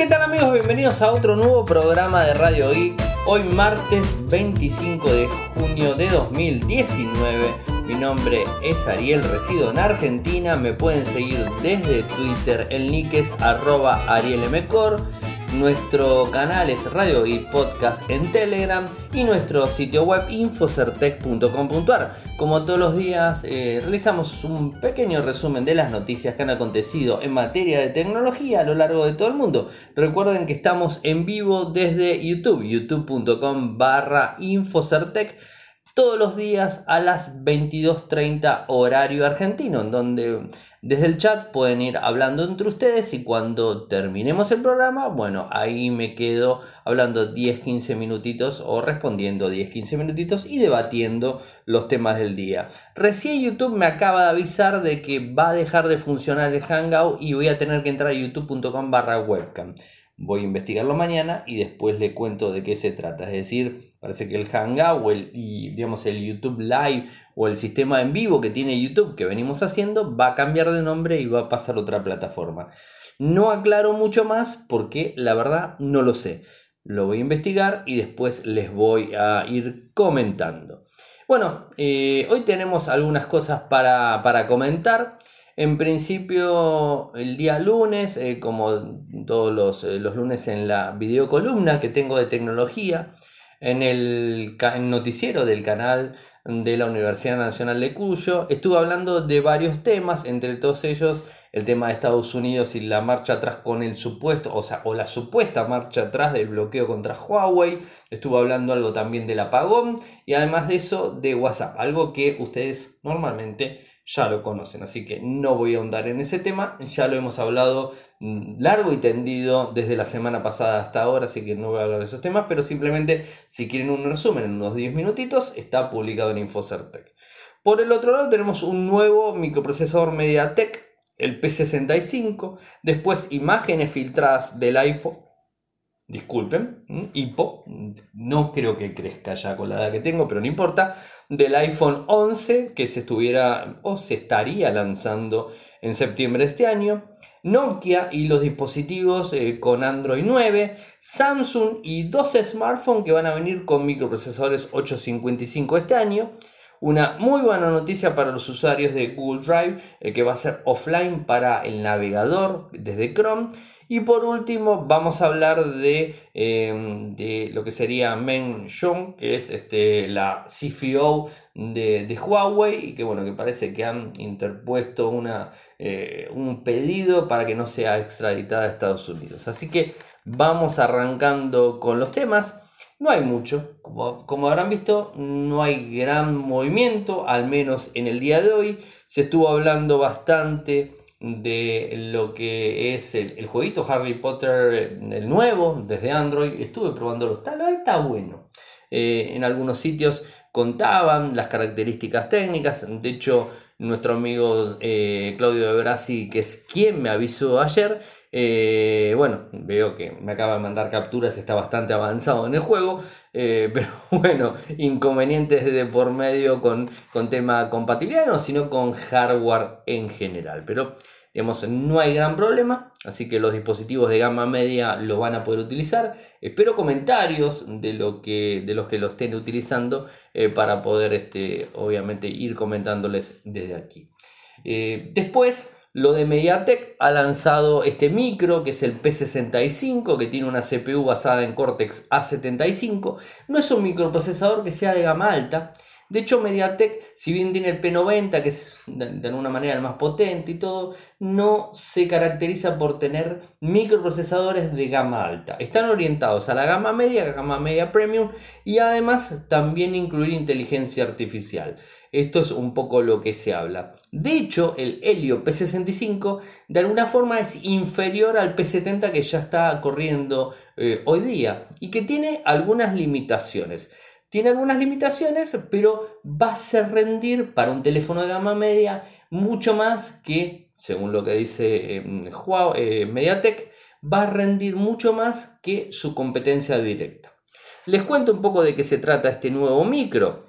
¿Qué tal amigos? Bienvenidos a otro nuevo programa de Radio Geek. Hoy martes 25 de junio de 2019. Mi nombre es Ariel, resido en Argentina. Me pueden seguir desde Twitter. El nick es arroba arielmcor. Nuestro canal es Radio y Podcast en Telegram y nuestro sitio web infocertec.com.ar. Como todos los días, eh, realizamos un pequeño resumen de las noticias que han acontecido en materia de tecnología a lo largo de todo el mundo. Recuerden que estamos en vivo desde YouTube, youtube.com barra infocertec todos los días a las 22.30 horario argentino, en donde desde el chat pueden ir hablando entre ustedes y cuando terminemos el programa, bueno, ahí me quedo hablando 10-15 minutitos o respondiendo 10-15 minutitos y debatiendo los temas del día. Recién YouTube me acaba de avisar de que va a dejar de funcionar el Hangout y voy a tener que entrar a youtube.com barra webcam. Voy a investigarlo mañana y después le cuento de qué se trata. Es decir, parece que el Hangout o el, digamos, el YouTube Live o el sistema en vivo que tiene YouTube que venimos haciendo va a cambiar de nombre y va a pasar a otra plataforma. No aclaro mucho más porque la verdad no lo sé. Lo voy a investigar y después les voy a ir comentando. Bueno, eh, hoy tenemos algunas cosas para, para comentar. En principio, el día lunes, eh, como todos eh, los, lunes en la videocolumna que tengo de tecnología, en el, noticiero del canal de la Universidad Nacional de Cuyo, estuve hablando de varios temas, entre todos ellos el tema de Estados Unidos y la marcha atrás con el supuesto, o sea, o la supuesta marcha atrás del bloqueo contra Huawei, estuve hablando algo también del apagón y además de eso de WhatsApp, algo que ustedes normalmente ya lo conocen, así que no voy a ahondar en ese tema, ya lo hemos hablado mm, largo y tendido desde la semana pasada hasta ahora, así que no voy a hablar de esos temas, pero simplemente si quieren un resumen en unos 10 minutitos, está publicado en Infocertec. Por el otro lado tenemos un nuevo microprocesador MediaTek, el P65, después imágenes filtradas del iPhone disculpen, hipo, no creo que crezca ya con la edad que tengo, pero no importa, del iPhone 11 que se estuviera o se estaría lanzando en septiembre de este año, Nokia y los dispositivos eh, con Android 9, Samsung y dos smartphones que van a venir con microprocesadores 855 este año, una muy buena noticia para los usuarios de Google Drive, el que va a ser offline para el navegador desde Chrome y por último, vamos a hablar de, em, de lo que sería Meng Zhong, que es este, la CFO de, Huawei y que, bueno, que parece que han interpuesto una, eh, un pedido para que no sea extraditada a Estados Unidos. Así que vamos arrancando con los temas. No hay mucho, como, como, habrán visto, no hay gran movimiento, al menos en el día de hoy. Se estuvo hablando bastante de lo que es el, jueguito Harry Potter, el nuevo, desde Android. Estuve probándolo, está, está bueno. Eh, en algunos sitios contaban las características técnicas. De hecho, nuestro amigo eh, Claudio de Brasi, que es quien me avisó ayer, eh, bueno, veo que me acaba de mandar capturas, está bastante avanzado en el juego, pero bueno, inconvenientes de por medio con, con tema compatibilidad, no, sino con hardware en general. Pero no hay gran problema, así que los dispositivos de gama media lo van a poder utilizar. Espero comentarios de, lo que, de los que lo estén utilizando eh, para poder, este, obviamente, ir comentándoles desde aquí. Eh, después, lo de MediaTek ha lanzado este micro que es el P65 que tiene una CPU basada en Cortex A75. No es un microprocesador que sea de gama alta, de hecho, MediaTek, si bien tiene el P90, que es de, alguna manera el más potente y todo, no se caracteriza por tener microprocesadores de gama alta. Están orientados a la gama media, la gama media premium y además también incluir inteligencia artificial. Esto es un poco lo que se habla. De hecho, el Helio P65 de alguna forma es inferior al P70 que ya está corriendo eh, hoy día y que tiene algunas limitaciones. Tiene algunas limitaciones, pero va a ser rendir para un teléfono de gama media mucho más que, según lo que dice eh, Huawei, eh, MediaTek, va a rendir mucho más que su competencia directa. Les cuento un poco de qué se trata este nuevo micro.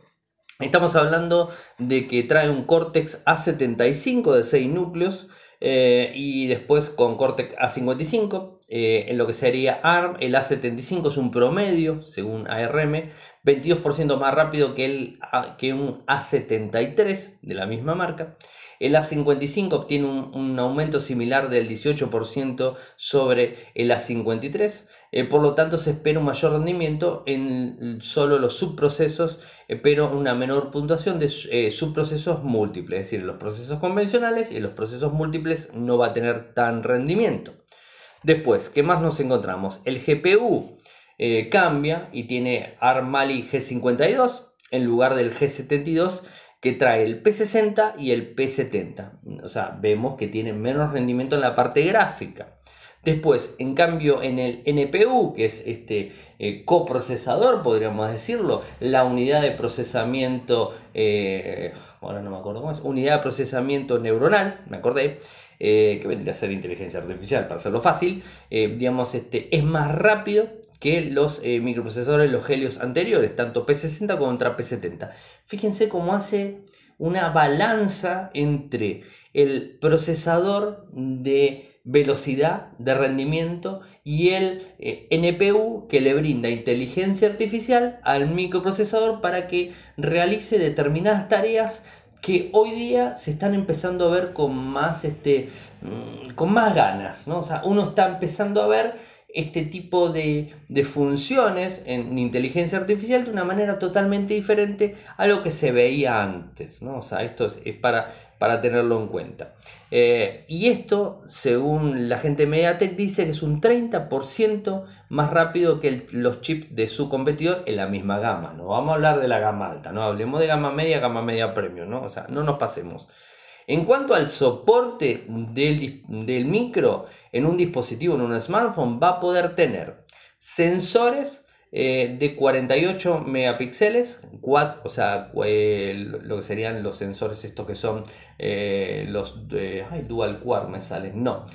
Estamos hablando de que trae un Cortex A75 de 6 núcleos, Eh, y después con Cortex A55, eh, en lo que sería ARM, el A75 es un promedio, según ARM, 22% más rápido que, el, que un A73 de la misma marca. El A55 obtiene un, aumento similar del 18% sobre el A53, eh, por lo tanto se espera un mayor rendimiento en solo los subprocesos, eh, pero una menor puntuación de subprocesos múltiples, es decir, los procesos convencionales y los procesos múltiples no va a tener tan rendimiento. Después, ¿qué más nos encontramos? El GPU cambia y tiene ARM Mali G52 en lugar del G72 que trae el P60 y el P70. O sea, vemos que tiene menos rendimiento en la parte gráfica. Después, en cambio, en el NPU, que es este eh, coprocesador, podríamos decirlo, la unidad de procesamiento, eh, ahora no me acuerdo es, unidad de procesamiento neuronal, me acordé, eh, que vendría a ser inteligencia artificial, para hacerlo fácil, digamos, este, es más rápido que los eh, microprocesadores, los Helios anteriores, tanto P60 contra P70. Fíjense cómo hace una balanza entre el procesador de velocidad, de rendimiento y el eh, NPU que le brinda inteligencia artificial al microprocesador para que realice determinadas tareas que hoy día se están empezando a ver con más, este, mm, con más ganas. ¿no? O sea, uno está empezando a ver este tipo de, funciones en inteligencia artificial de una manera totalmente diferente a lo que se veía antes. ¿no? O sea, esto es, para, para, tenerlo en cuenta. Eh, y esto, según la gente de Mediatek, dice que es un 30% más rápido que los chips de su competidor en la misma gama. No vamos a hablar de la gama alta, no hablemos de gama media, gama media premium, ¿no? O sea, no nos pasemos. En cuanto al soporte del, micro en un dispositivo, en un smartphone, va a poder tener sensores eh, de 48 megapíxeles, quad, o sea, eh, lo que serían los sensores estos que son eh, los dual quad me salen, no.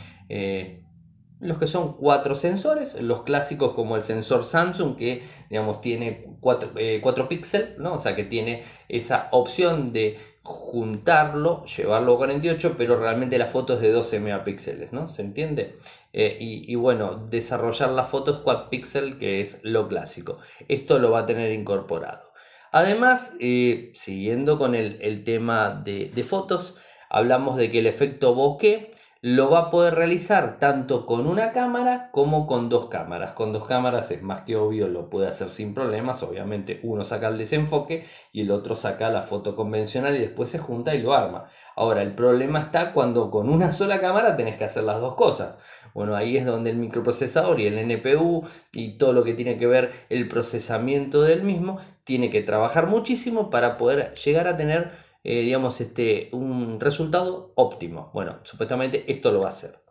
los que son cuatro sensores, los clásicos como el sensor Samsung que digamos tiene 4, 4 píxeles, ¿no? o sea que tiene esa opción de juntarlo, llevarlo a 48, pero realmente la foto es de 12 megapíxeles, ¿no? ¿Se entiende? Eh, y, bueno, desarrollar la foto es quad pixel, que es lo clásico. Esto lo va a tener incorporado. Además, eh, siguiendo con el, tema de, de, fotos, hablamos de que el efecto bokeh lo va a poder realizar tanto con una cámara como con dos cámaras. Con dos cámaras es más que obvio, lo puede hacer sin problemas. Obviamente uno saca el desenfoque y el otro saca la foto convencional y después se junta y lo arma. Ahora, el problema está cuando con una sola cámara tenés que hacer las dos cosas. Bueno, ahí es donde el microprocesador y el NPU y todo lo que tiene que ver el procesamiento del mismo tiene que trabajar muchísimo para poder llegar a tener eh, digamos, este, un resultado óptimo. Bueno, supuestamente esto lo va a hacer.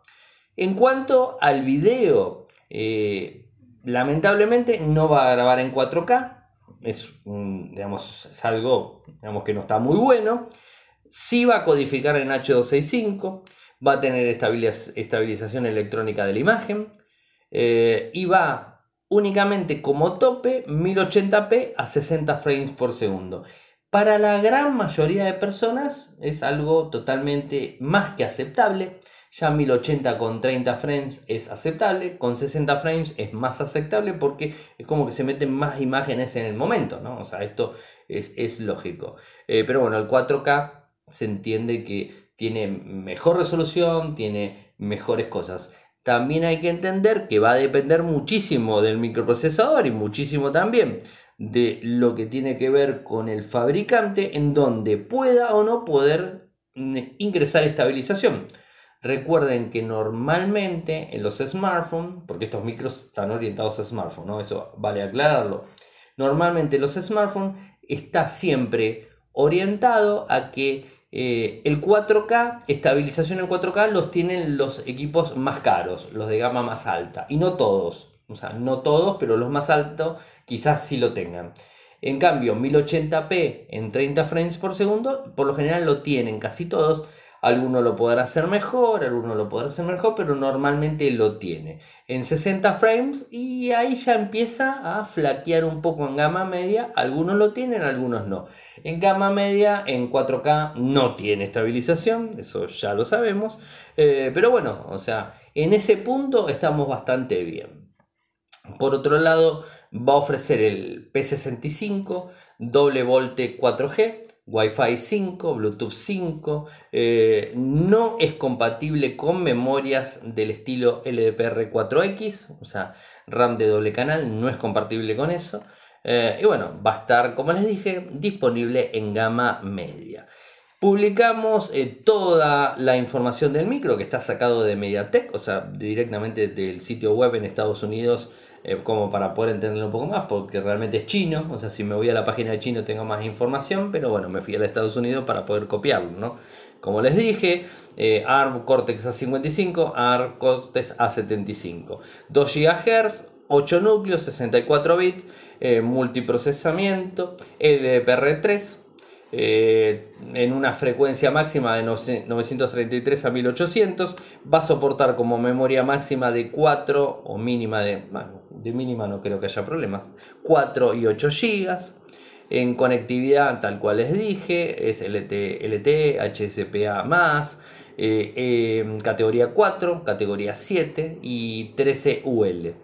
En cuanto al video, eh, lamentablemente no va a grabar en 4K. Es, digamos, es algo digamos, que no está muy bueno. Sí va a codificar en H265. Va a tener estabilización electrónica de la imagen. Eh, y va únicamente como tope 1080p a 60 frames por segundo. Para la gran mayoría de personas es algo totalmente más que aceptable. Ya 1080 con 30 frames es aceptable, con 60 frames es más aceptable porque es como que se meten más imágenes en el momento, ¿no? O sea, esto es, lógico. Eh, pero bueno, el 4K se entiende que tiene mejor resolución, tiene mejores cosas. También hay que entender que va a depender muchísimo del microprocesador y muchísimo también de lo que tiene que ver con el fabricante en donde pueda o no poder ingresar estabilización. Recuerden que normalmente en los smartphones, porque estos micros están orientados a smartphones, ¿no? eso vale aclararlo, normalmente los smartphones está siempre orientado a que eh, el 4K, estabilización en 4K, los tienen los equipos más caros, los de gama más alta, y no todos. O sea, no todos, pero los más altos quizás sí lo tengan. En cambio, 1080p en 30 frames por segundo, por lo general lo tienen casi todos. Alguno lo podrá hacer mejor, alguno lo podrá hacer mejor, pero normalmente lo tiene en 60 frames y ahí ya empieza a flaquear un poco en gama media. Algunos lo tienen, algunos no. En gama media, en 4K no tiene estabilización, eso ya lo sabemos. Eh, pero bueno, o sea, en ese punto estamos bastante bien. Por otro lado, va a ofrecer el P65, doble volte 4G, Wi-Fi 5, Bluetooth 5, eh, no es compatible con memorias del estilo LDPR4X, o sea, RAM de doble canal, no es compatible con eso. Eh, y bueno, va a estar, como les dije, disponible en gama media. Publicamos eh, toda la información del micro que está sacado de MediaTek, o sea, directamente del sitio web en Estados Unidos eh, como para poder entenderlo un poco más, porque realmente es chino, o sea, si me voy a la página de chino tengo más información, pero bueno, me fui a Estados Unidos para poder copiarlo, ¿no? Como les dije, eh, ARM Cortex A55, ARM Cortex A75, 2 GHz, 8 núcleos, 64 bits, multiprocesamiento, LDPR3, eh, en una frecuencia máxima de 933 a 1800 va a soportar como memoria máxima de 4 o mínima de, mínima no creo que haya problemas 4 y 8 GB en conectividad tal cual les dije es LTE, LTE HSPA eh, categoría 4 categoría 7 y 13 UL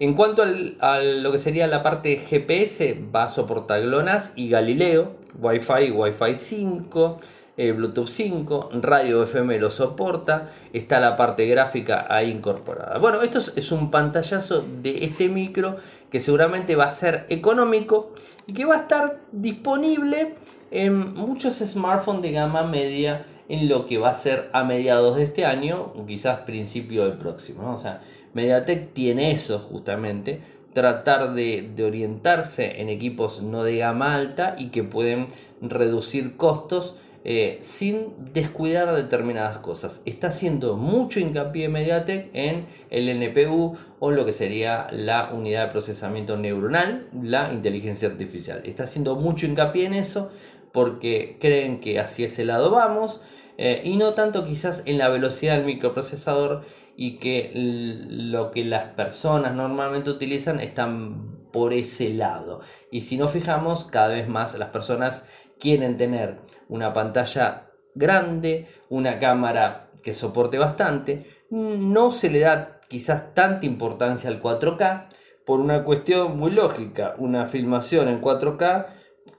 en cuanto a lo que sería la parte GPS, va a soportar GLONASS y Galileo, Wi-Fi, Wi-Fi 5, eh, Bluetooth 5, radio FM lo soporta, está la parte gráfica ahí incorporada. Bueno, esto es un pantallazo de este micro que seguramente va a ser económico y que va a estar disponible en muchos smartphones de gama media en lo que va a ser a mediados de este año quizás principio del próximo. O sea, Mediatek tiene eso justamente, tratar de, orientarse en equipos no de gama alta y que pueden reducir costos eh, sin descuidar determinadas cosas. Está haciendo mucho hincapié Mediatek en el NPU o lo que sería la unidad de procesamiento neuronal, la inteligencia artificial. Está haciendo mucho hincapié en eso porque creen que hacia ese lado vamos eh, y no tanto quizás en la velocidad del microprocesador y que lo que las personas normalmente utilizan están por ese lado. Y si nos fijamos, cada vez más las personas quieren tener una pantalla grande, una cámara que soporte bastante, no se le da quizás tanta importancia al 4K por una cuestión muy lógica, una filmación en 4K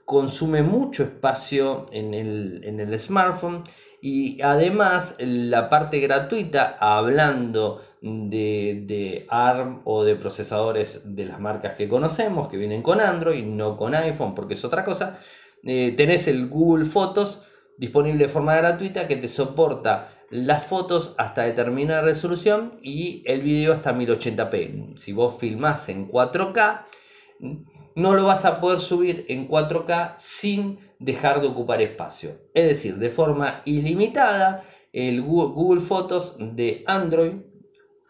consume mucho espacio en el, en el smartphone y además la parte gratuita, hablando de, ARM o de procesadores de las marcas que conocemos, que vienen con Android, no con iPhone, porque es otra cosa, eh, tenés el Google Fotos disponible de forma gratuita que te soporta las fotos hasta determinada resolución y el video hasta 1080p. Si vos filmás en 4K, no lo vas a poder subir en 4K sin dejar de ocupar espacio. Es decir, de forma ilimitada, el Google Fotos de Android,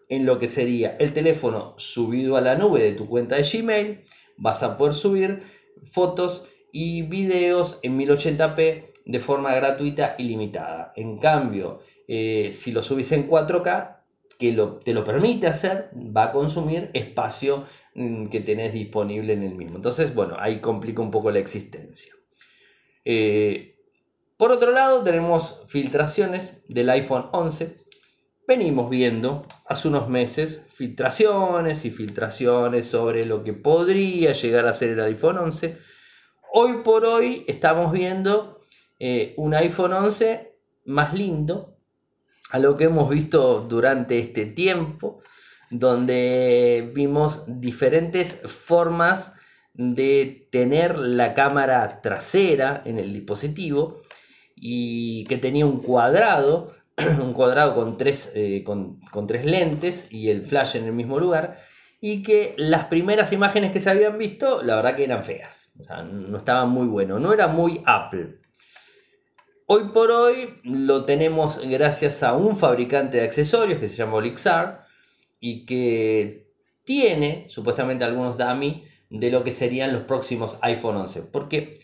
en lo que sería el teléfono subido a la nube de tu cuenta de Gmail, vas a poder subir fotos y videos en 1080p de forma gratuita ilimitada. En cambio, eh, si lo subís en 4K, que te lo permite hacer, va a consumir espacio mm, que tenés disponible en el mismo. Entonces, bueno, ahí complica un poco la existencia. Eh, por otro lado, tenemos filtraciones del iPhone 11. Venimos viendo hace unos meses filtraciones y filtraciones sobre lo que podría llegar a ser el iPhone 11. Hoy por hoy estamos viendo eh, un iPhone 11 más lindo, a lo que hemos visto durante este tiempo, donde vimos diferentes formas de tener la cámara trasera en el dispositivo y que tenía un cuadrado, un cuadrado con tres, eh, con, tres lentes y el flash en el mismo lugar y que las primeras imágenes que se habían visto, la verdad que eran feas, no estaban muy buenos, no era muy Apple. Hoy por hoy lo tenemos gracias a un fabricante de accesorios que se llama Olixar y que tiene supuestamente algunos dummy de lo que serían los próximos iPhone 11. Porque,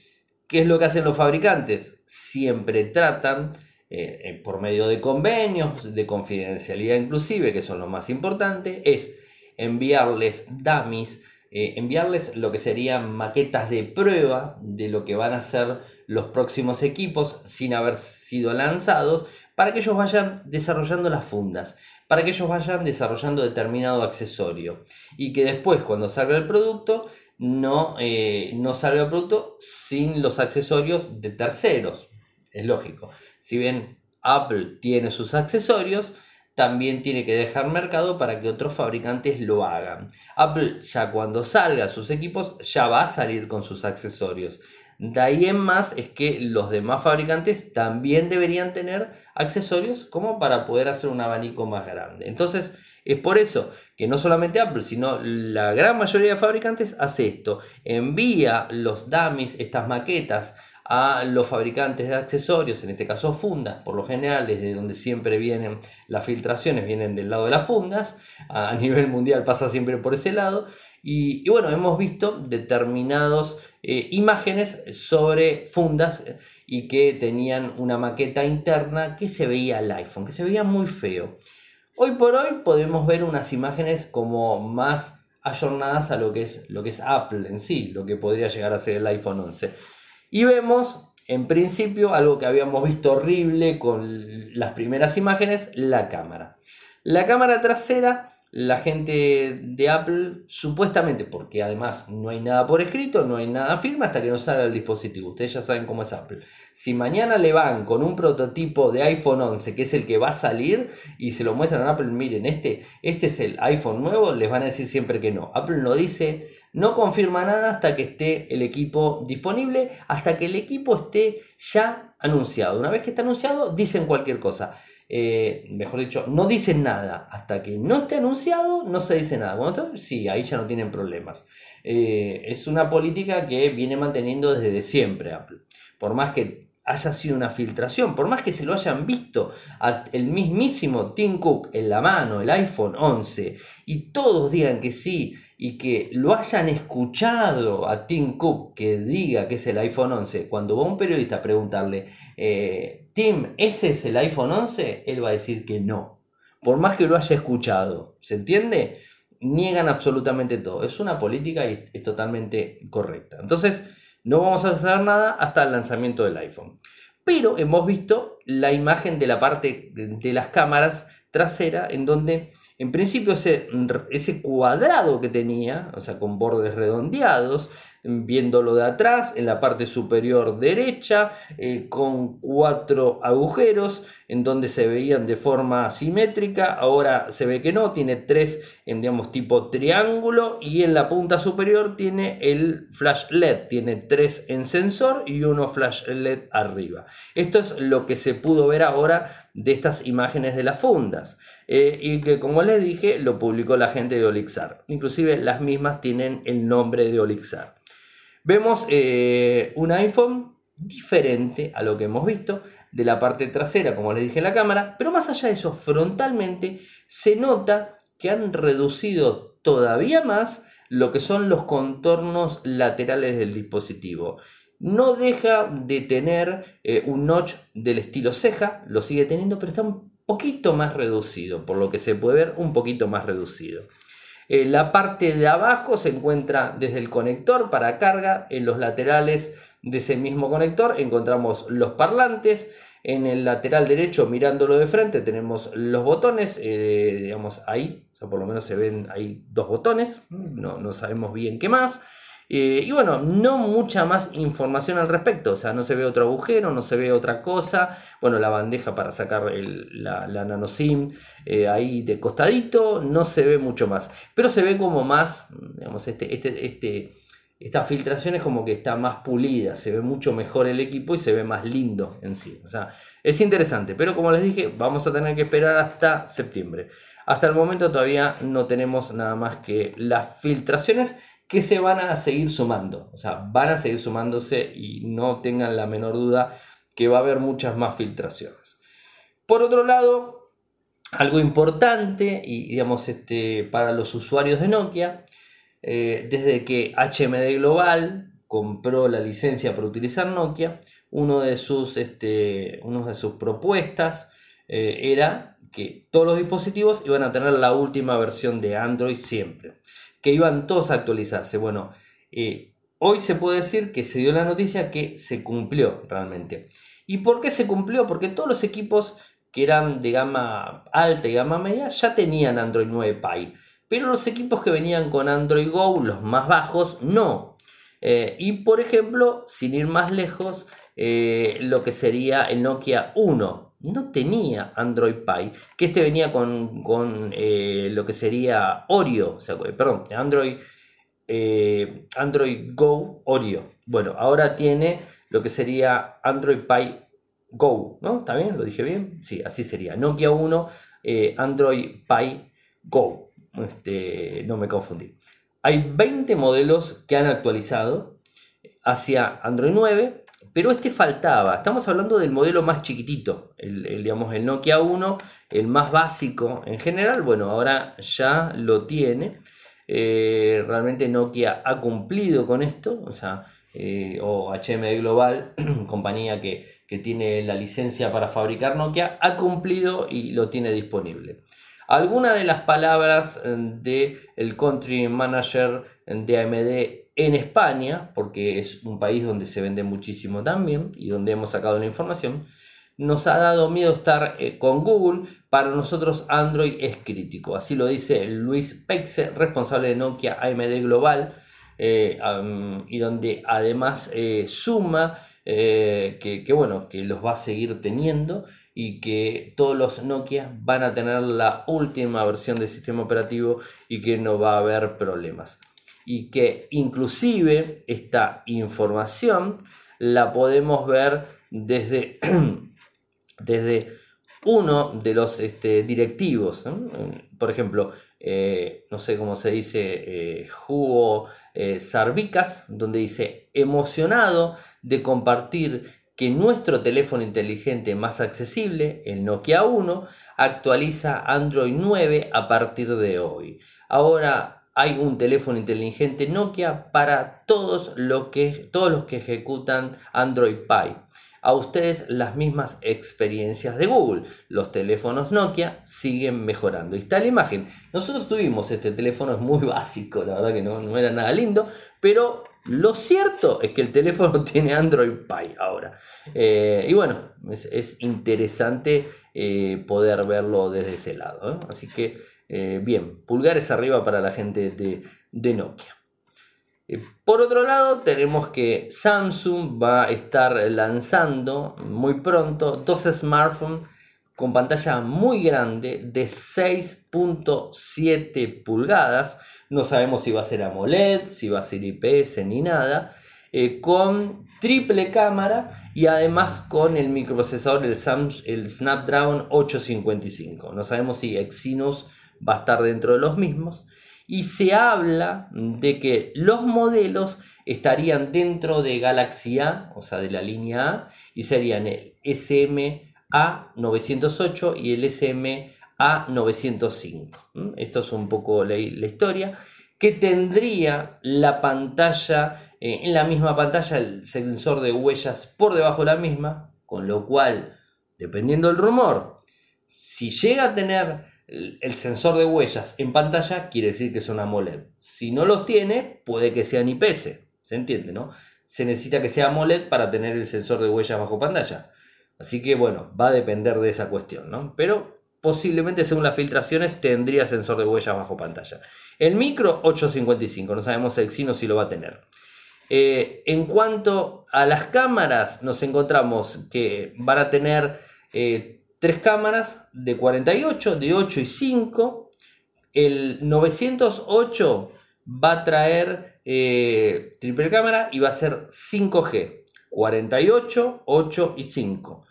¿qué es lo que hacen los fabricantes? Siempre tratan eh, por medio de convenios, de confidencialidad inclusive, que son los más importantes, es enviarles dummies, eh, enviarles lo que serían maquetas de prueba de lo que van a ser los próximos equipos sin haber sido lanzados, para que ellos vayan desarrollando las fundas, para que ellos vayan desarrollando determinado accesorio y que después cuando salga el producto no, eh, no salga el producto sin los accesorios de terceros. Es lógico. Si bien Apple tiene sus accesorios, también tiene que dejar mercado para que otros fabricantes lo hagan. Apple ya cuando salga sus equipos ya va a salir con sus accesorios. De ahí en más es que los demás fabricantes también deberían tener accesorios como para poder hacer un abanico más grande. Entonces es por eso que no solamente Apple, sino la gran mayoría de fabricantes hace esto. Envía los dummies, estas maquetas, a los fabricantes de accesorios, en este caso fundas, por lo general desde donde siempre vienen las filtraciones, vienen del lado de las fundas, a nivel mundial pasa siempre por ese lado, y, bueno, hemos visto determinadas eh, imágenes sobre fundas eh, y que tenían una maqueta interna que se veía al iPhone, que se veía muy feo. Hoy por hoy podemos ver unas imágenes como más ayornadas a lo que es, lo que es Apple en sí, lo que podría llegar a ser el iPhone 11. Y vemos, en principio, algo que habíamos visto horrible con las primeras imágenes, la cámara. La cámara trasera la gente de Apple, supuestamente, porque además no hay nada por escrito, no hay nada firme hasta que no salga el dispositivo. Ustedes ya saben cómo es Apple. Si mañana le van con un prototipo de iPhone 11, que es el que va a salir, y se lo muestran a Apple, miren, este, este es el iPhone nuevo, les van a decir siempre que no. Apple no dice, no confirma nada hasta que esté el equipo disponible, hasta que el equipo esté ya anunciado. Una vez que está anunciado, dicen cualquier cosa. Eh, mejor dicho, no dicen nada. Hasta que no esté anunciado, no se dice nada. Bueno, sí, ahí ya no tienen problemas. Eh, es una política que viene manteniendo desde siempre Apple. Por más que haya sido una filtración, por más que se lo hayan visto a el mismísimo Tim Cook en la mano, el iPhone 11, y todos digan que sí, y que lo hayan escuchado a Tim Cook que diga que es el iPhone 11, cuando va un periodista a preguntarle, eh, Tim, ¿ese es el iPhone 11? Él va a decir que no, por más que lo haya escuchado, ¿se entiende? Niegan absolutamente todo, es una política y es totalmente correcta. Entonces, no vamos a hacer nada hasta el lanzamiento del iPhone. Pero hemos visto la imagen de la parte de las cámaras trasera en donde en principio ese, ese cuadrado que tenía, o sea, con bordes redondeados, viéndolo de atrás, en la parte superior derecha, eh, con cuatro agujeros en donde se veían de forma simétrica, ahora se ve que no, tiene tres en digamos tipo triángulo y en la punta superior tiene el flash LED, tiene tres en sensor y uno flash LED arriba. Esto es lo que se pudo ver ahora de estas imágenes de las fundas. Eh, y que como les dije lo publicó la gente de Olixar. Inclusive las mismas tienen el nombre de Olixar. Vemos eh, un iPhone diferente a lo que hemos visto de la parte trasera, como les dije en la cámara, pero más allá de eso, frontalmente se nota que han reducido todavía más lo que son los contornos laterales del dispositivo. No deja de tener eh, un notch del estilo ceja, lo sigue teniendo, pero está un poquito más reducido, por lo que se puede ver un poquito más reducido. Eh, la parte de abajo se encuentra desde el conector para carga. En los laterales de ese mismo conector encontramos los parlantes. En el lateral derecho, mirándolo de frente, tenemos los botones. Eh, digamos ahí, o sea, por lo menos se ven ahí dos botones. No, no sabemos bien qué más. Eh, y bueno, no mucha más información al respecto, o sea, no se ve otro agujero, no se ve otra cosa. Bueno, la bandeja para sacar la, la, nano SIM eh, ahí de costadito, no se ve mucho más. Pero se ve como más, digamos, este, este, este, esta filtración es como que está más pulida, se ve mucho mejor el equipo y se ve más lindo en sí. O sea, es interesante, pero como les dije, vamos a tener que esperar hasta septiembre. Hasta el momento todavía no tenemos nada más que las filtraciones que se van a seguir sumando. O sea, van a seguir sumándose y no tengan la menor duda que va a haber muchas más filtraciones. Por otro lado, algo importante y digamos este, para los usuarios de Nokia, eh, desde que HMD Global compró la licencia para utilizar Nokia, uno de sus, este, de sus propuestas eh, era que todos los dispositivos iban a tener la última versión de Android siempre, que iban todos a actualizarse. Bueno, eh, hoy se puede decir que se dio la noticia que se cumplió realmente. ¿Y por qué se cumplió? Porque todos los equipos que eran de gama alta y gama media ya tenían Android 9 Pie. Pero los equipos que venían con Android Go, los más bajos, no. Eh, y por ejemplo, sin ir más lejos, eh, lo que sería el Nokia 1. No tenía Android Pie, que este venía con, eh, lo que sería Oreo, perdón, Android, Android Go Oreo. Bueno, ahora tiene lo que sería Android Pie Go, ¿no? ¿Está bien? ¿Lo dije bien? Sí, así sería. Nokia 1, Android Pie Go. Este, no me confundí. Hay 20 modelos que han actualizado hacia Android 9, pero este faltaba. Estamos hablando del modelo más chiquitito, el, digamos, el Nokia 1, el más básico en general. Bueno, ahora ya lo tiene. Eh, realmente Nokia ha cumplido con esto, o sea, eh, o HMD Global, compañía que, que, tiene la licencia para fabricar Nokia, ha cumplido y lo tiene disponible. Algunas de las palabras del eh, el country manager de AMD en España, porque es un país donde se vende muchísimo también y donde hemos sacado la información, nos ha dado miedo estar eh, con Google. Para nosotros Android es crítico. Así lo dice Luis Pexe, responsable de Nokia AMD Global, eh, y donde además suma que, que, bueno, que los va a seguir teniendo y que todos los Nokia van a tener la última versión del sistema operativo y que no va a haber problemas. Y que inclusive esta información la podemos ver desde, desde uno de los este, directivos. Por ejemplo, eh, no sé cómo se dice, eh, Jugo eh, Sarbicas, donde dice, emocionado de compartir que nuestro teléfono inteligente más accesible, el Nokia 1, actualiza Android 9 a partir de hoy. Ahora hay un teléfono inteligente Nokia para todos, que, todos los que ejecutan Android Pie. A ustedes las mismas experiencias de Google. Los teléfonos Nokia siguen mejorando. Y está la imagen. Nosotros tuvimos este teléfono, es muy básico, la verdad que no, no era nada lindo, pero lo cierto es que el teléfono tiene Android Pie ahora. Eh, y bueno, es, interesante eh, poder verlo desde ese lado. Así que, eh, bien, pulgares arriba para la gente de, de Nokia. Por otro lado, tenemos que Samsung va a estar lanzando muy pronto dos smartphones con pantalla muy grande de 6.7 pulgadas. No sabemos si va a ser AMOLED, si va a ser IPS ni nada. Eh, con triple cámara y además con el microprocesador, el, el Snapdragon 855. No sabemos si Exynos va a estar dentro de los mismos. Y se habla de que los modelos estarían dentro de Galaxy A, o sea, de la línea A, y serían el SM a908 y el SM A905. Esto es un poco la, historia. Que tendría la pantalla, eh, en la misma pantalla, el sensor de huellas por debajo de la misma, con lo cual, dependiendo del rumor, si llega a tener el sensor de huellas en pantalla, quiere decir que una AMOLED. Si no los tiene, puede que sean IPS. ¿Se entiende, no? Se necesita que sea AMOLED para tener el sensor de huellas bajo pantalla. Así que bueno, va a depender de esa cuestión, ¿no? Pero posiblemente según las filtraciones tendría sensor de huellas bajo pantalla. El micro 855, no sabemos el Exynos si lo va a tener. Eh, en cuanto a las cámaras, nos encontramos que van a tener eh, tres cámaras de 48, de 8 y 5. El 908 va a traer eh, triple cámara y va a ser 5G. 48, 8 y 5.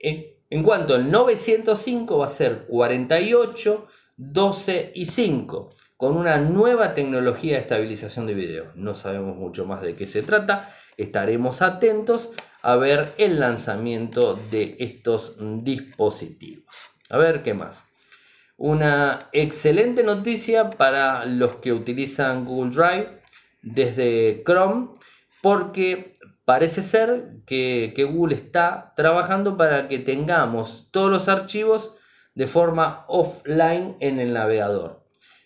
En, cuanto al 905 va a ser 48, 12 y 5, con una nueva tecnología de estabilización de video. No sabemos mucho más de qué se trata, estaremos atentos a ver el lanzamiento de estos dispositivos. A ver qué más. Una excelente noticia para los que utilizan Google Drive desde Chrome porque parece ser que, Google está trabajando para que tengamos todos los archivos de forma offline en el navegador.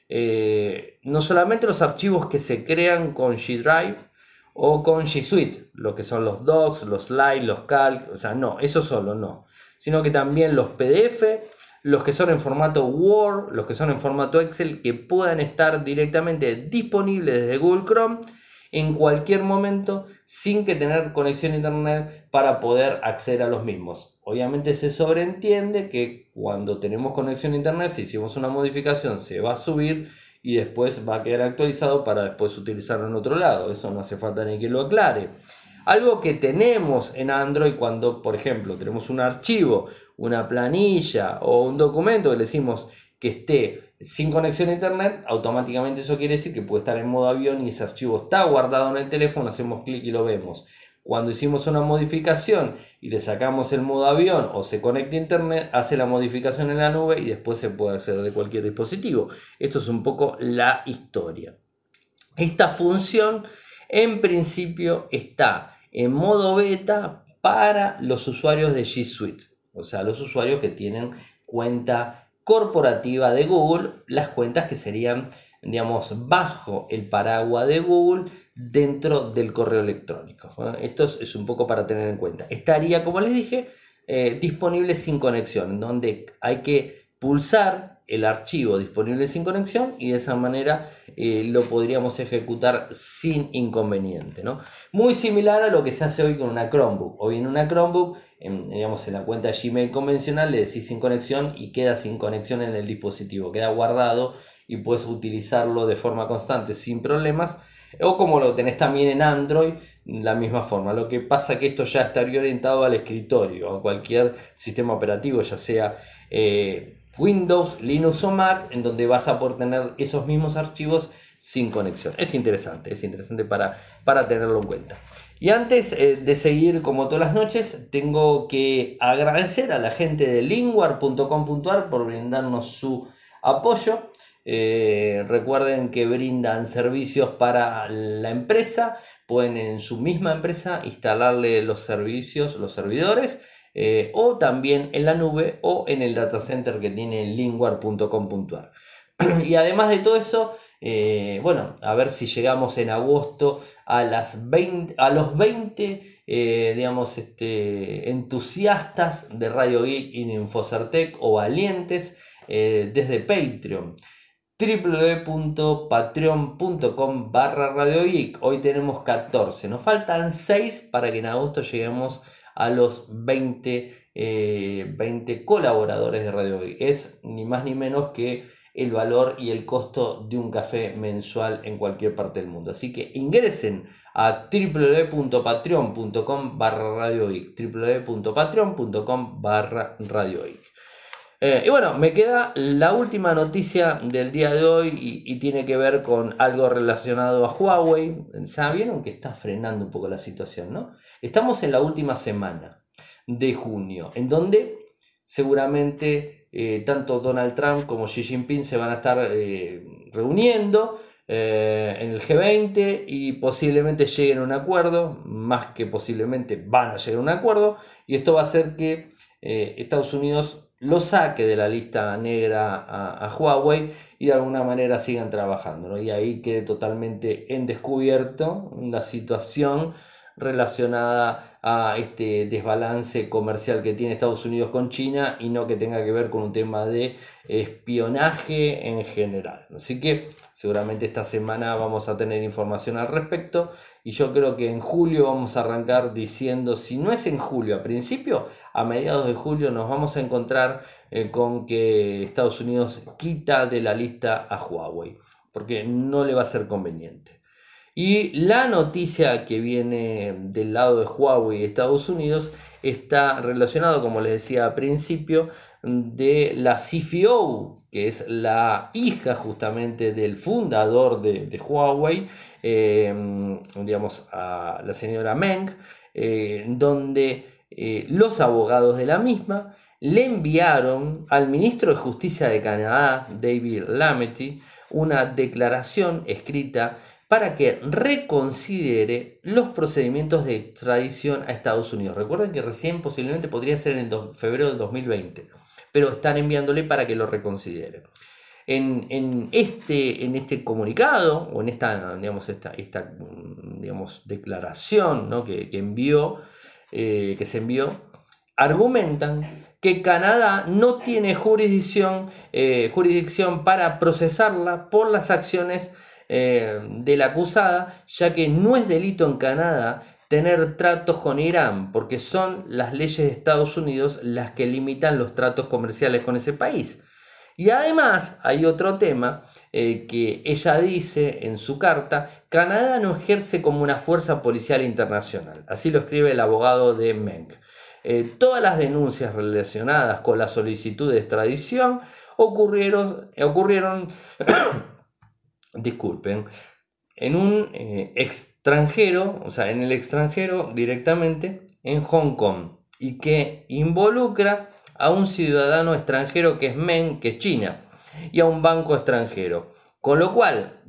Eh, no solamente los archivos que se crean con G Drive o con G Suite, lo que son los docs, los slides, los calc, o sea, no, eso solo no, sino que también los PDF, los que son en formato Word, los que son en formato Excel, que puedan estar directamente disponibles desde Google Chrome en cualquier momento sin que tener conexión a internet para poder acceder a los mismos. Obviamente se sobreentiende que cuando tenemos conexión a internet, si hicimos una modificación, se va a subir y después va a quedar actualizado para después utilizarlo en otro lado. Eso no hace falta ni que lo aclare. Algo que tenemos en Android cuando, por ejemplo, tenemos un archivo, una planilla o un documento que le decimos que esté sin conexión a internet, automáticamente eso quiere decir que puede estar en modo avión y ese archivo está guardado en el teléfono, hacemos clic y lo vemos. Cuando hicimos una modificación y le sacamos el modo avión o se conecta a internet, hace la modificación en la nube y después se puede hacer de cualquier dispositivo. Esto es un poco la historia. Esta función en principio está en modo beta para los usuarios de G Suite, o sea, los usuarios que tienen cuenta corporativa de Google, las cuentas que serían, digamos, bajo el paraguas de Google dentro del correo electrónico. Esto es un poco para tener en cuenta. Estaría, como les dije, eh, disponible sin conexión, donde hay que pulsar el archivo disponible sin conexión y de esa manera eh, lo podríamos ejecutar sin inconveniente. ¿no? Muy similar a lo que se hace hoy con una Chromebook. Hoy en una Chromebook, en, digamos, en la cuenta Gmail convencional, le decís sin conexión y queda sin conexión en el dispositivo, queda guardado y puedes utilizarlo de forma constante sin problemas. O como lo tenés también en Android, la misma forma. Lo que pasa que esto ya estaría orientado al escritorio, a cualquier sistema operativo, ya sea eh, Windows, Linux o Mac, en donde vas a poder tener esos mismos archivos sin conexión. Es interesante, es interesante para, para tenerlo en cuenta. Y antes eh, de seguir como todas las noches, tengo que agradecer a la gente de linguar.com.ar por brindarnos su apoyo. Eh, recuerden que brindan servicios para la empresa. Pueden en su misma empresa instalarle los servicios, los servidores eh, o también en la nube o en el data center que tiene linguar.com.ar. y además de todo eso, eh, bueno, a ver si llegamos en agosto a, las 20, a los 20 eh, digamos, este, entusiastas de Radio Geek y de Infocertec o valientes desde Patreon www.patreon.com barra Radio Geek. Hoy tenemos 14, nos faltan 6 para que en agosto lleguemos a los 20, 20 eh, colaboradores de Radio Geek. Es ni más ni menos que el valor y el costo de un café mensual en cualquier parte del mundo. Así que ingresen a www.patreon.com barra Radio www.patreon.com barra Radio eh, y bueno, me queda la última noticia del día de hoy y, tiene que ver con algo relacionado a Huawei. Ya que está frenando un poco la situación, ¿no? Estamos en la última semana de junio, en donde seguramente eh, tanto Donald Trump como Xi Jinping se van a estar eh, reuniendo en el G20 y posiblemente lleguen a un acuerdo, más que posiblemente van a llegar a un acuerdo, y esto va a hacer que Estados Unidos lo saque de la lista negra a, Huawei y de alguna manera sigan trabajando. Y ahí quede totalmente en descubierto la situación relacionada a este desbalance comercial que tiene Estados Unidos con China y no que tenga que ver con un tema de espionaje en general. Así que seguramente esta semana vamos a tener información al respecto y yo creo que en julio vamos a arrancar diciendo, si no es en julio, a principio, a mediados de julio nos vamos a encontrar eh, con que Estados Unidos quita de la lista a Huawei, porque no le va a ser conveniente. Y la noticia que viene del lado de Huawei y Estados Unidos está relacionado, como les decía al principio, de la CFO, que es la hija justamente del fundador de, Huawei, em, digamos a la señora Meng, eh, donde eh, los abogados de la misma le enviaron al ministro de Justicia de Canadá, David Lametti, una declaración escrita para que reconsidere los procedimientos de extradición a Estados Unidos. Recuerden que recién posiblemente podría ser en febrero del 2020, pero están enviándole para que lo reconsidere. En, este, en este comunicado o en esta, digamos, esta, esta digamos, declaración que, envió, eh, que se envió, argumentan que Canadá no tiene jurisdicción, eh, jurisdicción para procesarla por las acciones eh, de la acusada, ya que no es delito en Canadá tener tratos con Irán, porque son las leyes de Estados Unidos las que limitan los tratos comerciales con ese país. Y además hay otro tema eh, que ella dice en su carta, Canadá no ejerce como una fuerza policial internacional, así lo escribe el abogado de Meng. Eh, todas las denuncias relacionadas con la solicitud de extradición ocurrieron, ocurrieron disculpen, en un eh, extranjero, o sea, en el extranjero directamente, en Hong Kong, y que involucra a un ciudadano extranjero que es Men, que es China, y a un banco extranjero. Con lo cual,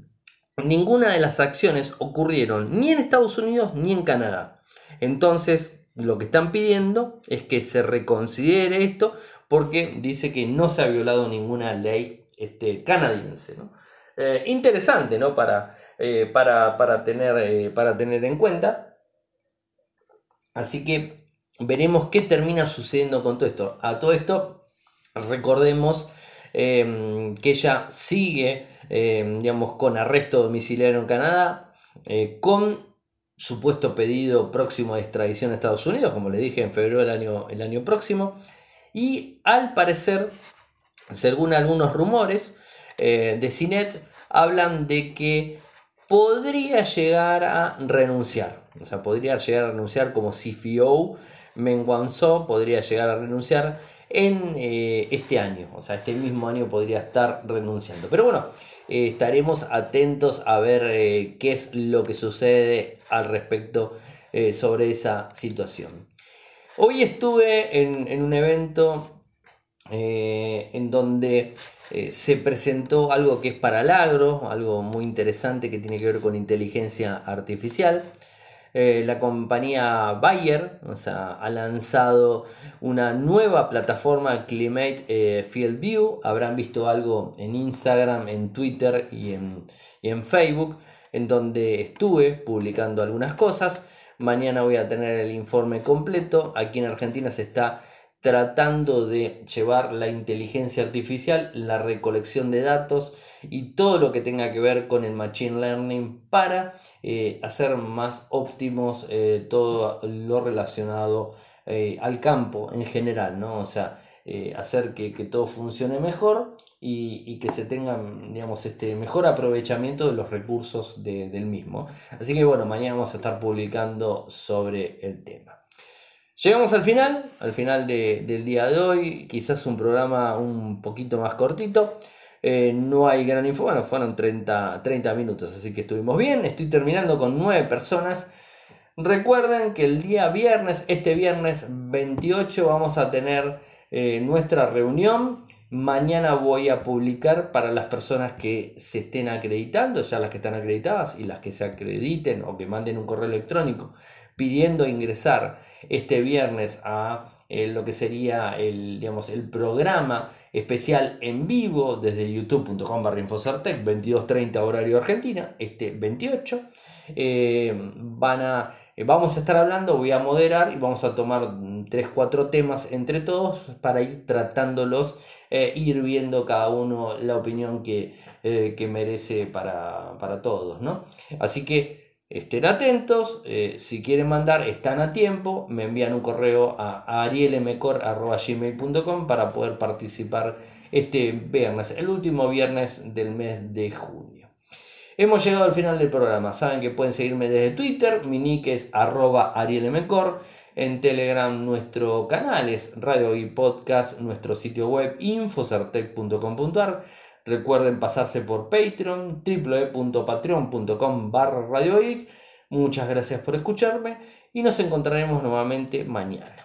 ninguna de las acciones ocurrieron ni en Estados Unidos ni en Canadá. Entonces, lo que están pidiendo es que se reconsidere esto porque dice que no se ha violado ninguna ley este, canadiense. Eh, interesante ¿no? para, eh, para, tener, eh, para tener en cuenta. Así que veremos qué termina sucediendo con todo esto. A todo esto, recordemos em, que ella sigue, em, digamos, con arresto domiciliario en Canadá, con supuesto pedido próximo de extradición a Estados Unidos, como le dije, en febrero del año, el año próximo. Y al parecer, según algunos rumores eh, de Cinet, hablan de que podría llegar a renunciar. O sea, podría llegar a renunciar como CFO Meng Wanzhou podría llegar a renunciar en eh, este año, o sea, este mismo año podría estar renunciando. Pero bueno, eh, estaremos atentos a ver qué es lo que sucede al respecto sobre esa situación. Hoy estuve en, en un evento en donde se presentó algo que es para el agro, algo muy interesante que tiene que ver con inteligencia artificial. Eh, la compañía Bayer ha lanzado una nueva plataforma Climate eh, Field View. Habrán visto algo en Instagram, en Twitter y en, y en Facebook, en donde estuve publicando algunas cosas. Mañana voy a tener el informe completo. Aquí en Argentina se está tratando de llevar la inteligencia artificial, la recolección de datos y todo lo que tenga que ver con el machine learning para eh, hacer más óptimos eh, todo lo relacionado eh, al campo en general, ¿no? O sea, hacer que, todo funcione mejor y, que se tenga, digamos, este mejor aprovechamiento de los recursos del mismo. Así que bueno, mañana vamos a estar publicando sobre el tema. Llegamos al final, al final del día de hoy, quizás un programa un poquito más cortito. Eh, no hay gran info, bueno, fueron 30, 30 minutos, así que estuvimos bien. Estoy terminando con 9 personas. Recuerden que el día viernes, este viernes 28, vamos a tener eh, nuestra reunión. Mañana voy a publicar para las personas que se estén acreditando, ya las que están acreditadas y las que se acrediten o que manden un correo electrónico pidiendo ingresar este viernes a eh, lo que sería el, digamos, el programa especial en vivo desde youtube.com barra infocertec 22.30 horario Argentina, este 28. Eh, van a, eh, vamos a estar hablando, voy a moderar y vamos a tomar 3-4 temas entre todos para ir tratándolos, ir viendo cada uno la opinión que, que merece para, para todos. ¿no? Así que Estén atentos, eh, si quieren mandar, están a tiempo, me envían un correo a arielmcor.gmail.com para poder participar este viernes, el último viernes del mes de junio. Hemos llegado al final del programa, saben que pueden seguirme desde Twitter, mi nick es arroba arielmcor, en Telegram nuestro canal es Radio y Podcast, nuestro sitio web infocertec.com.ar Recuerden pasarse por Patreon, www.patreon.com barra Muchas gracias por escucharme y nos encontraremos nuevamente mañana.